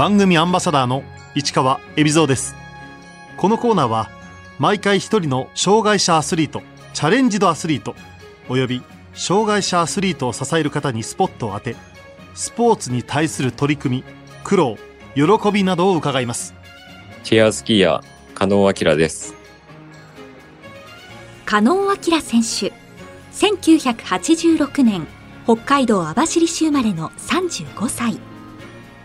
番組アンバサダーの市川恵比蔵です。このコーナーは毎回一人の障害者アスリートチャレンジドアスリートおよび障害者アスリートを支える方にスポットを当てスポーツに対する取り組み苦労喜びなどを伺います。チェアスキーヤー加納明です。加納明選手1986年北海道網走市生まれの35歳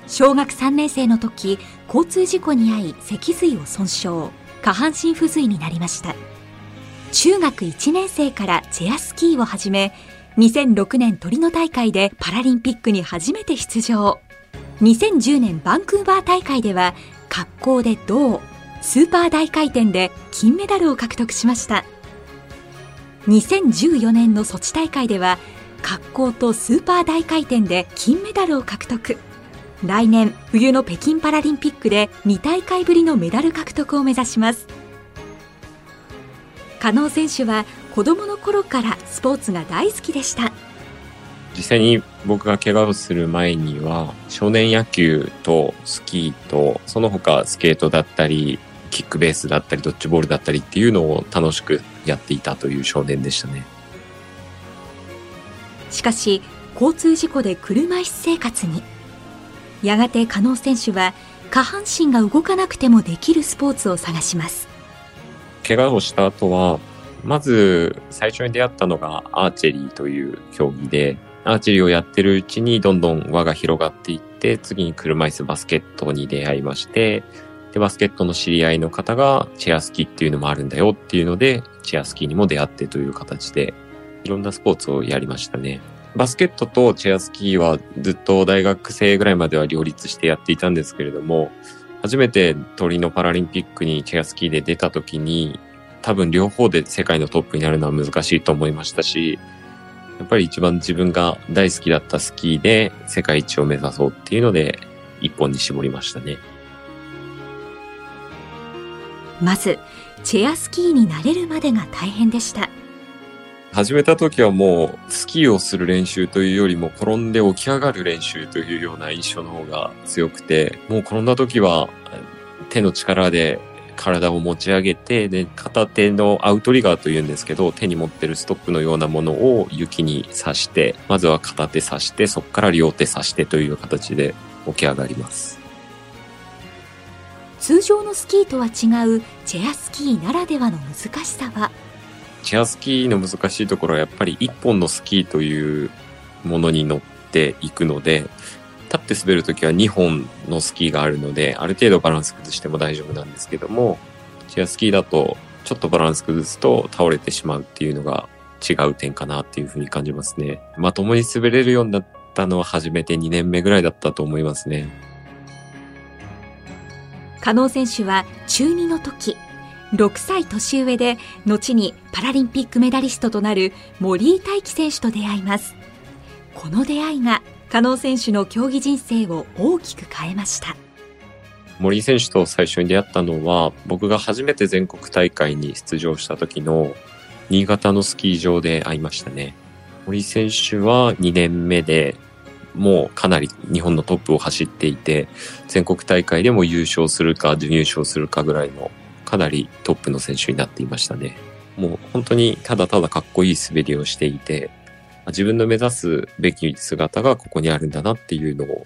小学3年生の時交通事故に遭い脊髄を損傷。下半身不随になりました。中学1年生からチェアスキーを始め2006年トリノ大会でパラリンピックに初めて出場。2010年バンクーバー大会では滑降で銅スーパー大回転で金メダルを獲得しました。2014年のソチ大会では滑降とスーパー大回転で金メダルを獲得。来年冬の北京パラリンピックで2大会ぶりのメダル獲得を目指します。加納選手は子供の頃からスポーツが大好きでした。実際に僕が怪我をする前には少年野球とスキーとその他スケートだったりキックベースだったりドッジボールだったりっていうのを楽しくやっていたという少年でしたね。しかし交通事故で車椅子生活にやがて加納選手は下半身が動かなくてもできるスポーツを探します怪我をした後はまず最初に出会ったのがアーチェリーという競技でアーチェリーをやってるうちにどんどん輪が広がっていって次に車椅子バスケットに出会いましてでバスケットの知り合いの方がチェアスキーっていうのもあるんだよっていうのでチェアスキーにも出会ってという形でいろんなスポーツをやりましたね。バスケットとチェアスキーはずっと大学生ぐらいまでは両立してやっていたんですけれども、初めて鳥のパラリンピックにチェアスキーで出た時に、多分両方で世界のトップになるのは難しいと思いましたし、やっぱり一番自分が大好きだったスキーで世界一を目指そうっていうので、一本に絞りましたね。まず、チェアスキーになれるまでが大変でした。始めた時はもうスキーをする練習というよりも転んで起き上がる練習というような印象の方が強くて、もう転んだ時は手の力で体を持ち上げて、で、片手のアウトリガーというんですけど、手に持ってるストックのようなものを雪に刺して、まずは片手刺して、そこから両手刺してという形で起き上がります。通常のスキーとは違うチェアスキーならではの難しさはチェアスキーの難しいところはやっぱり一本のスキーというものに乗っていくので、立って滑るときは2本のスキーがあるので、ある程度バランス崩しても大丈夫なんですけども、チェアスキーだとちょっとバランス崩すと倒れてしまうっていうのが違う点かなっていうふうに感じますね。まともに滑れるようになったのは初めて2年目ぐらいだったと思いますね。加納選手は中2の時、6歳年上で後にパラリンピックメダリストとなる森井大輝選手と出会います。この出会いが加納選手の競技人生を大きく変えました。森井選手と最初に出会ったのは僕が初めて全国大会に出場した時の新潟のスキー場で会いましたね。森井選手は2年目でもうかなり日本のトップを走っていて全国大会でも優勝するか準優勝するかぐらいのかなりトップの選手になっていましたね。もう本当にただただかっこいい滑りをしていて、自分の目指すべき姿がここにあるんだなっていうのを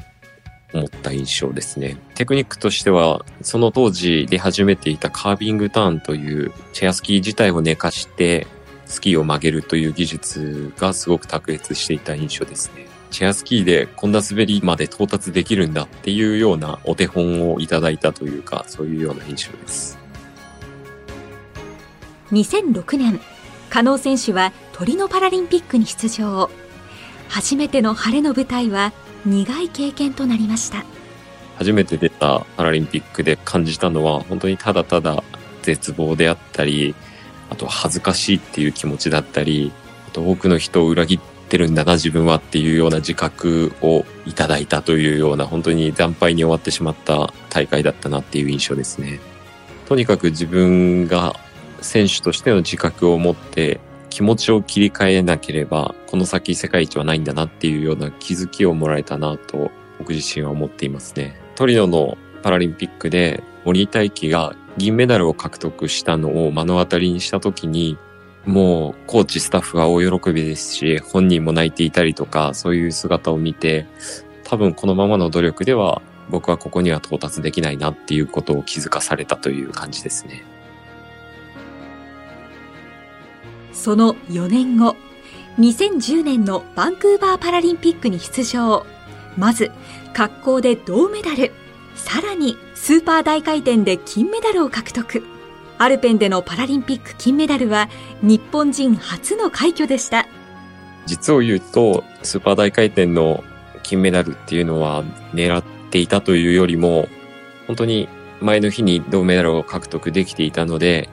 思った印象ですね。テクニックとしては、その当時出始めていたカービングターンというチェアスキー自体を寝かしてスキーを曲げるという技術がすごく卓越していた印象ですね。チェアスキーでこんな滑りまで到達できるんだっていうようなお手本をいただいたというか、そういうような印象です。2006年加納選手はトリノパラリンピックに出場。初めての晴れの舞台は苦い経験となりました。初めて出たパラリンピックで感じたのは本当にただただ絶望であったりあと恥ずかしいっていう気持ちだったりあと多くの人を裏切ってるんだな自分はっていうような自覚をいただいたというような本当に惨敗に終わってしまった大会だったなっていう印象ですね。とにかく自分が選手としての自覚を持って気持ちを切り替えなければ、この先世界一はないんだなっていうような気づきをもらえたなと僕自身は思っていますね。トリノのパラリンピックで森井大輝が銀メダルを獲得したのを目の当たりにした時に、もうコーチスタッフは大喜びですし、本人も泣いていたりとか、そういう姿を見て、多分このままの努力では僕はここには到達できないなっていうことを気づかされたという感じですね。その4年後、2010年のバンクーバーパラリンピックに出場。まず、滑降で銅メダル。さらに、スーパー大回転で金メダルを獲得。アルペンでのパラリンピック金メダルは日本人初の快挙でした。実を言うと、スーパー大回転の金メダルっていうのは狙っていたというよりも、本当に前の日に銅メダルを獲得できていたので、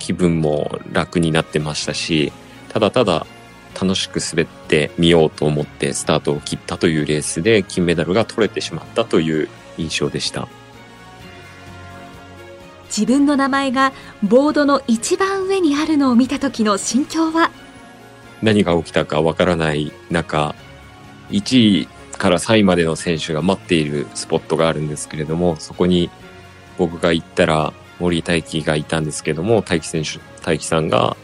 気分も楽になってましたし、ただただ楽しく滑ってみようと思ってスタートを切ったというレースで金メダルが取れてしまったという印象でした。自分の名前がボードの一番上にあるのを見た時の心境は？何が起きたかわからない中、1位から3位までの選手が待っているスポットがあるんですけれども、そこに僕が行ったら森大輝がいたんですけども、大輝選手、大輝さんが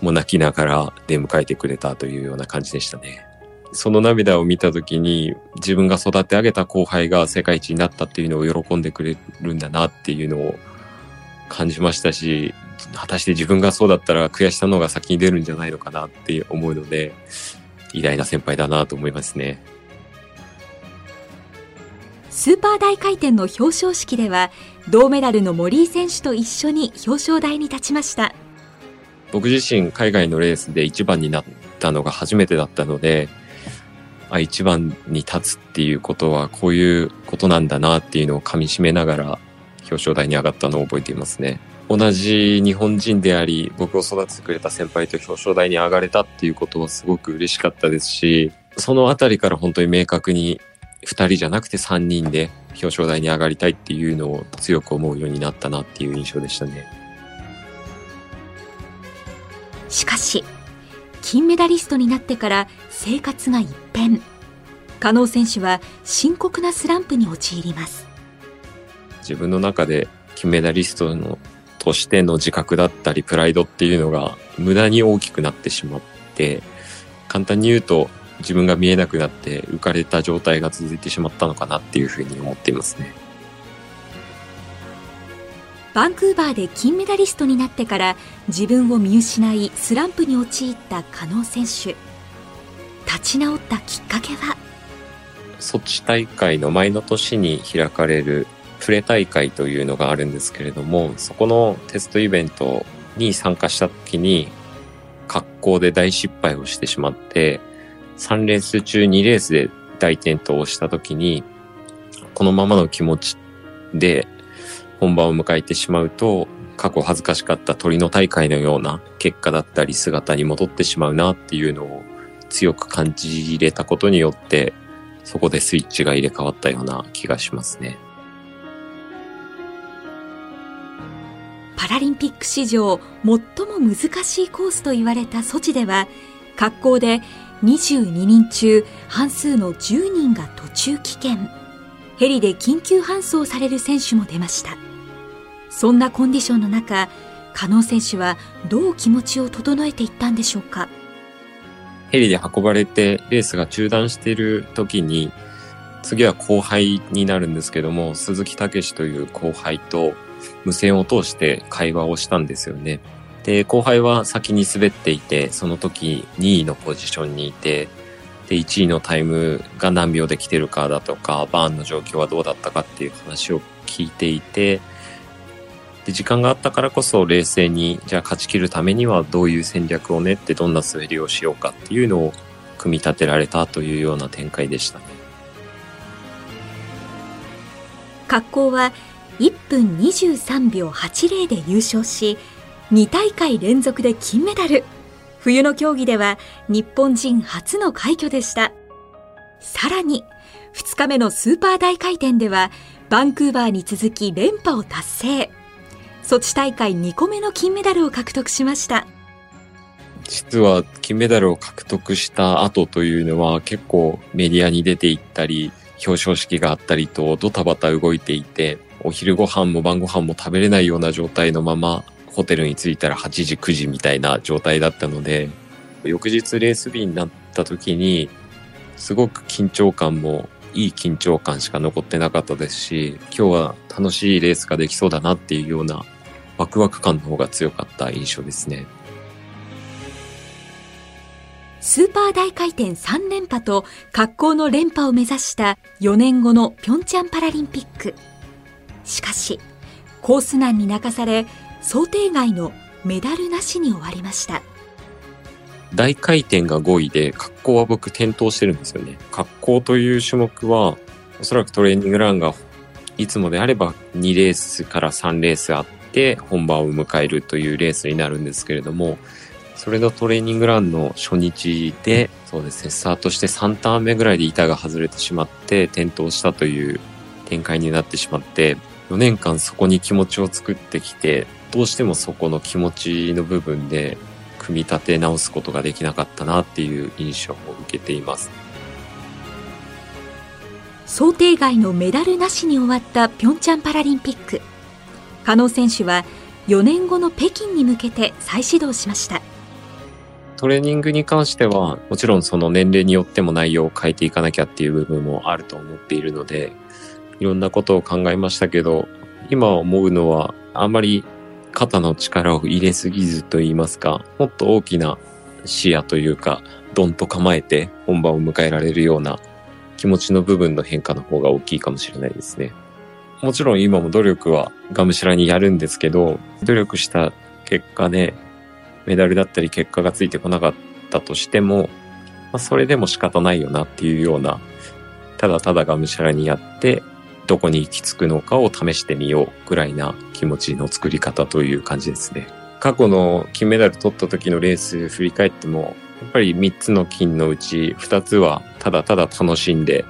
もう泣きながら出迎えてくれたというような感じでしたね。その涙を見た時に自分が育て上げた後輩が世界一になったっていうのを喜んでくれるんだなっていうのを感じましたし、果たして自分がそうだったら悔しさの方が先に出るんじゃないのかなって思うので、偉大な先輩だなと思いますね。スーパー大回転の表彰式では、銅メダルの森井選手と一緒に表彰台に立ちました。僕自身海外のレースで一番になったのが初めてだったので、あ、一番に立つっていうことはこういうことなんだなっていうのを噛み締めながら表彰台に上がったのを覚えていますね。同じ日本人であり、僕を育ててくれた先輩と表彰台に上がれたっていうことはすごく嬉しかったですし、そのあたりから本当に明確に2人じゃなくて3人で表彰台に上がりたいっていうのを強く思うようになったなっていう印象でしたね。しかし、金メダリストになってから生活が一変。加納選手は深刻なスランプに陥ります。自分の中で金メダリストのとしての自覚だったりプライドっていうのが無駄に大きくなってしまって、簡単に言うと自分が見えなくなって浮かれた状態が続いてしまったのかなっていうふうに思っていますね。バンクーバーで金メダリストになってから自分を見失いスランプに陥った加納選手立ち直ったきっかけは？ソチ大会の前の年に開かれるプレ大会というのがあるんですけれどもそこのテストイベントに参加した時に格好で大失敗をしてしまって3レース中2レースで大転倒をした時にこのままの気持ちで本番を迎えてしまうと、過去恥ずかしかった鳥の大会のような結果だったり姿に戻ってしまうなっていうのを強く感じ入れたことによって、そこでスイッチが入れ替わったような気がしますね。パラリンピック史上最も難しいコースと言われたソチでは、滑降で22人中半数の10人が途中棄権。ヘリで緊急搬送される選手も出ました。そんなコンディションの中、加納選手はどう気持ちを整えていったんでしょうか？ヘリで運ばれてレースが中断している時に、次は後輩になるんですけども、鈴木武という後輩と無線を通して会話をしたんですよね。で、後輩は先に滑っていて、その時2位のポジションにいて、で、1位のタイムが何秒で来てるかだとか、バーンの状況はどうだったかっていう話を聞いていて、で、時間があったからこそ冷静に、じゃあ勝ち切るためにはどういう戦略を練ってどんな滑りをしようかっていうのを組み立てられたというような展開でしたね。格好は1分23秒80で優勝し、2大会連続で金メダル。冬の競技では日本人初の快挙でした。さらに、2日目のスーパー大回転では、バンクーバーに続き連覇を達成。ソチ大会2個目の金メダルを獲得しました。実は金メダルを獲得した後というのは結構メディアに出ていったり表彰式があったりとドタバタ動いていて、お昼ご飯も晩ご飯も食べれないような状態のまま、ホテルに着いたら8時9時みたいな状態だったので、翌日レース日になった時に、すごく緊張感もいい緊張感しか残ってなかったですし、今日は楽しいレースができそうだなっていうようなワクワク感の方が強かった印象ですね。スーパー大回転3連覇と格好の連覇を目指した4年後のピョンチャンパラリンピック。しかし、コース難に泣かされ、想定外のメダルなしに終わりました。大回転が5位で、格好は僕転倒してるんですよね。格好という種目は、おそらくトレーニングランがいつもであれば2レースから3レースあって本番を迎えるというレースになるんですけれども、それのトレーニングランの初日で、そうですね、スタートして3ターン目ぐらいで板が外れてしまって転倒したという展開になってしまって、4年間そこに気持ちを作ってきて、どうしてもそこの気持ちの部分で組み立て直すことができなかったなっていう印象を受けています。想定外のメダルなしに終わったピョンチャンパラリンピック。加納選手は4年後の北京に向けて再始動しました。トレーニングに関しては、もちろんその年齢によっても内容を変えていかなきゃっていう部分もあると思っているので、いろんなことを考えましたけど、今思うのは、あんまり肩の力を入れすぎずと言いますか、もっと大きな視野というか、ドンと構えて本番を迎えられるような気持ちの部分の変化の方が大きいかもしれないですね。もちろん今も努力はがむしゃらにやるんですけど、努力した結果ね、メダルだったり結果がついてこなかったとしても、まあ、それでも仕方ないよなっていうような、ただただがむしゃらにやって、どこに行き着くのかを試してみようぐらいな気持ちの作り方という感じですね。過去の金メダル取った時のレース振り返っても、やっぱり3つの金のうち2つはただただ楽しんで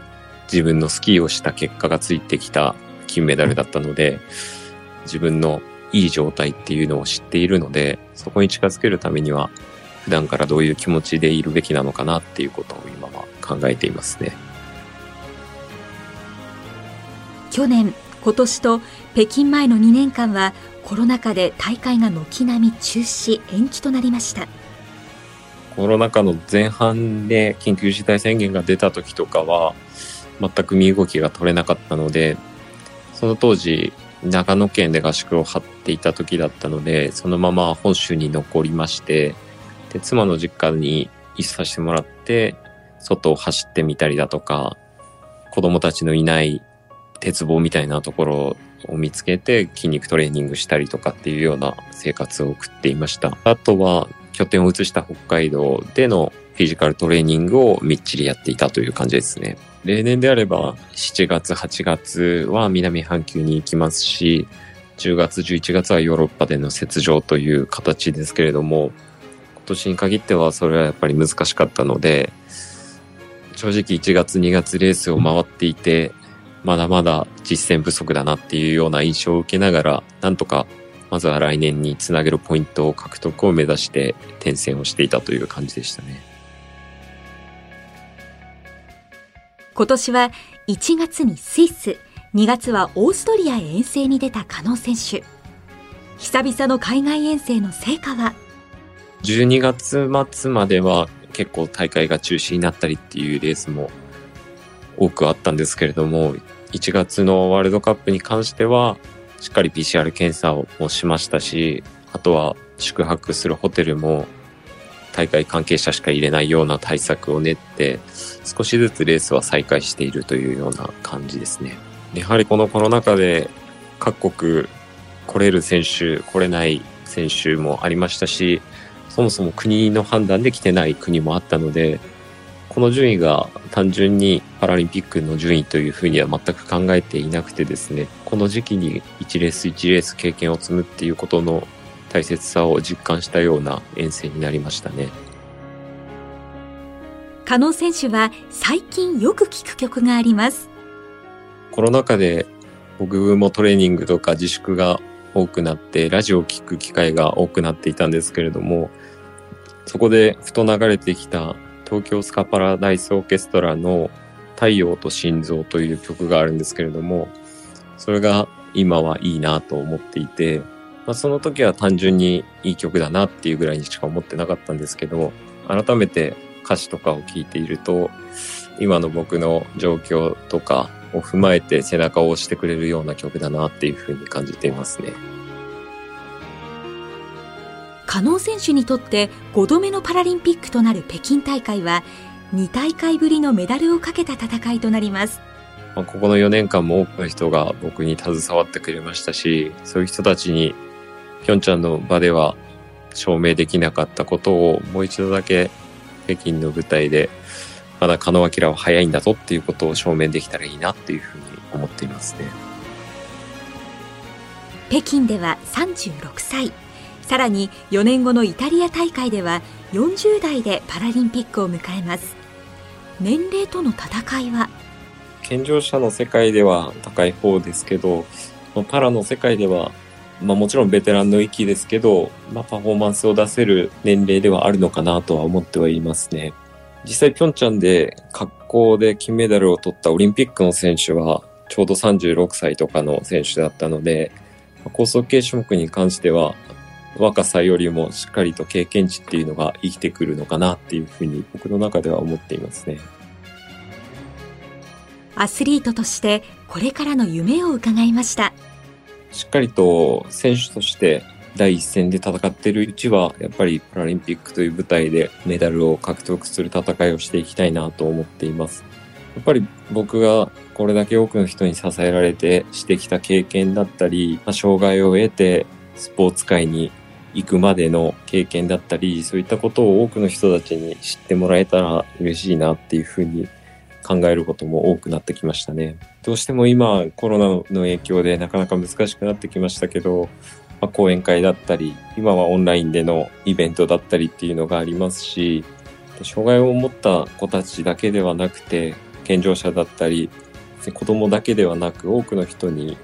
自分のスキーをした結果がついてきた金メダルだったので、自分のいい状態っていうのを知っているので、そこに近づけるためには、普段からどういう気持ちでいるべきなのかなっていうことを今は考えていますね。去年、今年と北京前の2年間はコロナ禍で大会が軒並み中止、延期となりました。コロナ禍の前半で緊急事態宣言が出た時とかは、全く身動きが取れなかったので、その当時、長野県で合宿を張っていた時だったので、そのまま本州に残りまして、で、妻の実家に移させてもらって、外を走ってみたりだとか、子供たちのいない鉄棒みたいなところを見つけて筋肉トレーニングしたりとかっていうような生活を送っていました。あとは拠点を移した北海道でのフィジカルトレーニングをみっちりやっていたという感じですね。例年であれば7月、8月は南半球に行きますし、10月、11月はヨーロッパでの雪上という形ですけれども、今年に限ってはそれはやっぱり難しかったので、正直1月、2月レースを回っていて、まだまだ実践不足だなっていうような印象を受けながら、なんとかまずは来年につなげるポイントを獲得を目指して転戦をしていたという感じでしたね。今年は1月にスイス、2月はオーストリアへ遠征に出た加納選手。久々の海外遠征の成果は？12月末までは結構大会が中止になったりっていうレースも多くあったんですけれども、1月のワールドカップに関しては、しっかり PCR 検査をしましたし、あとは宿泊するホテルも大会関係者しか入れないような対策を練って、少しずつレースは再開しているというような感じですね。やはりこのコロナ禍で各国来れる選手、来れない選手もありましたし、そもそも国の判断で来てない国もあったので、この順位が単純にパラリンピックの順位というふうには全く考えていなくてですね、この時期に1レース1レース経験を積むっていうことの大切さを実感したような遠征になりましたね。加納選手は最近よく聴く曲があります。コロナ禍で僕もトレーニングとか自粛が多くなってラジオを聴く機会が多くなっていたんですけれどもそこでふと流れてきた東京スカパラダイスオーケストラの太陽と心臓という曲があるんですけれども、それが今はいいなと思っていて、まあ、その時は単純にいい曲だなっていうぐらいにしか思ってなかったんですけど、改めて歌詞とかを聞いていると、今の僕の状況とかを踏まえて背中を押してくれるような曲だなっていうふうに感じていますね。加納選手にとって5度目のパラリンピックとなる北京大会は2大会ぶりのメダルをかけた戦いとなります。まあ、ここの4年間も多くの人が僕に携わってくれましたし、そういう人たちにピョンチャンの場では証明できなかったことをもう一度だけ北京の舞台でまだ加納明は早いんだぞっていうことを証明できたらいいなっていうふうに思っていますね。北京では36歳。さらに4年後のイタリア大会では40代でパラリンピックを迎えます。年齢との戦いは？健常者の世界では高い方ですけどパラの世界では、まあ、もちろんベテランの域ですけど、まあ、パフォーマンスを出せる年齢ではあるのかなとは思ってはいますね。実際ピョンチャンで格好で金メダルを取ったオリンピックの選手はちょうど36歳とかの選手だったので高速系種目に関しては若さよりもしっかりと経験値っていうのが生きてくるのかなっていうふうに僕の中では思っていますね。アスリートとしてこれからの夢を伺いました。しっかりと選手として第一線で戦っているうちは、やっぱりパラリンピックという舞台でメダルを獲得する戦いをしていきたいなと思っています。やっぱり僕がこれだけ多くの人に支えられてしてきた経験だったり、まあ、障害を得てスポーツ界に行くまでの経験だったり、そういったことを多くの人たちに知ってもらえたら嬉しいなっていうふうに考えることも多くなってきましたね。どうしても今コロナの影響でなかなか難しくなってきましたけど、まあ、講演会だったり、今はオンラインでのイベントだったりっていうのがありますし、障害を持った子たちだけではなくて、健常者だったり、子供だけではなく多くの人に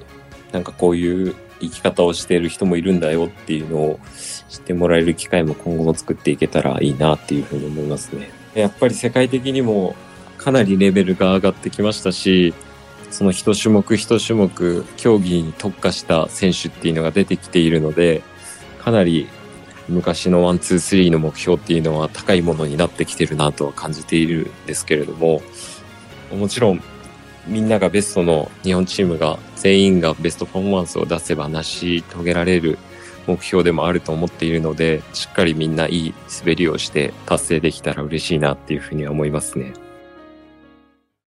なんかこういう生き方をしている人もいるんだよっていうのを知ってもらえる機会も今後も作っていけたらいいなっていうふうに思いますね。やっぱり世界的にもかなりレベルが上がってきましたし、その一種目一種目競技に特化した選手っていうのが出てきているので、かなり昔の one、two、three の目標っていうのは高いものになってきてるなとは感じているんですけれども、もちろんみんながベストの日本チームが全員がベストパフォーマンスを出せば成し遂げられる目標でもあると思っているので、しっかりみんないい滑りをして達成できたら嬉しいなっていうふうには思いますね。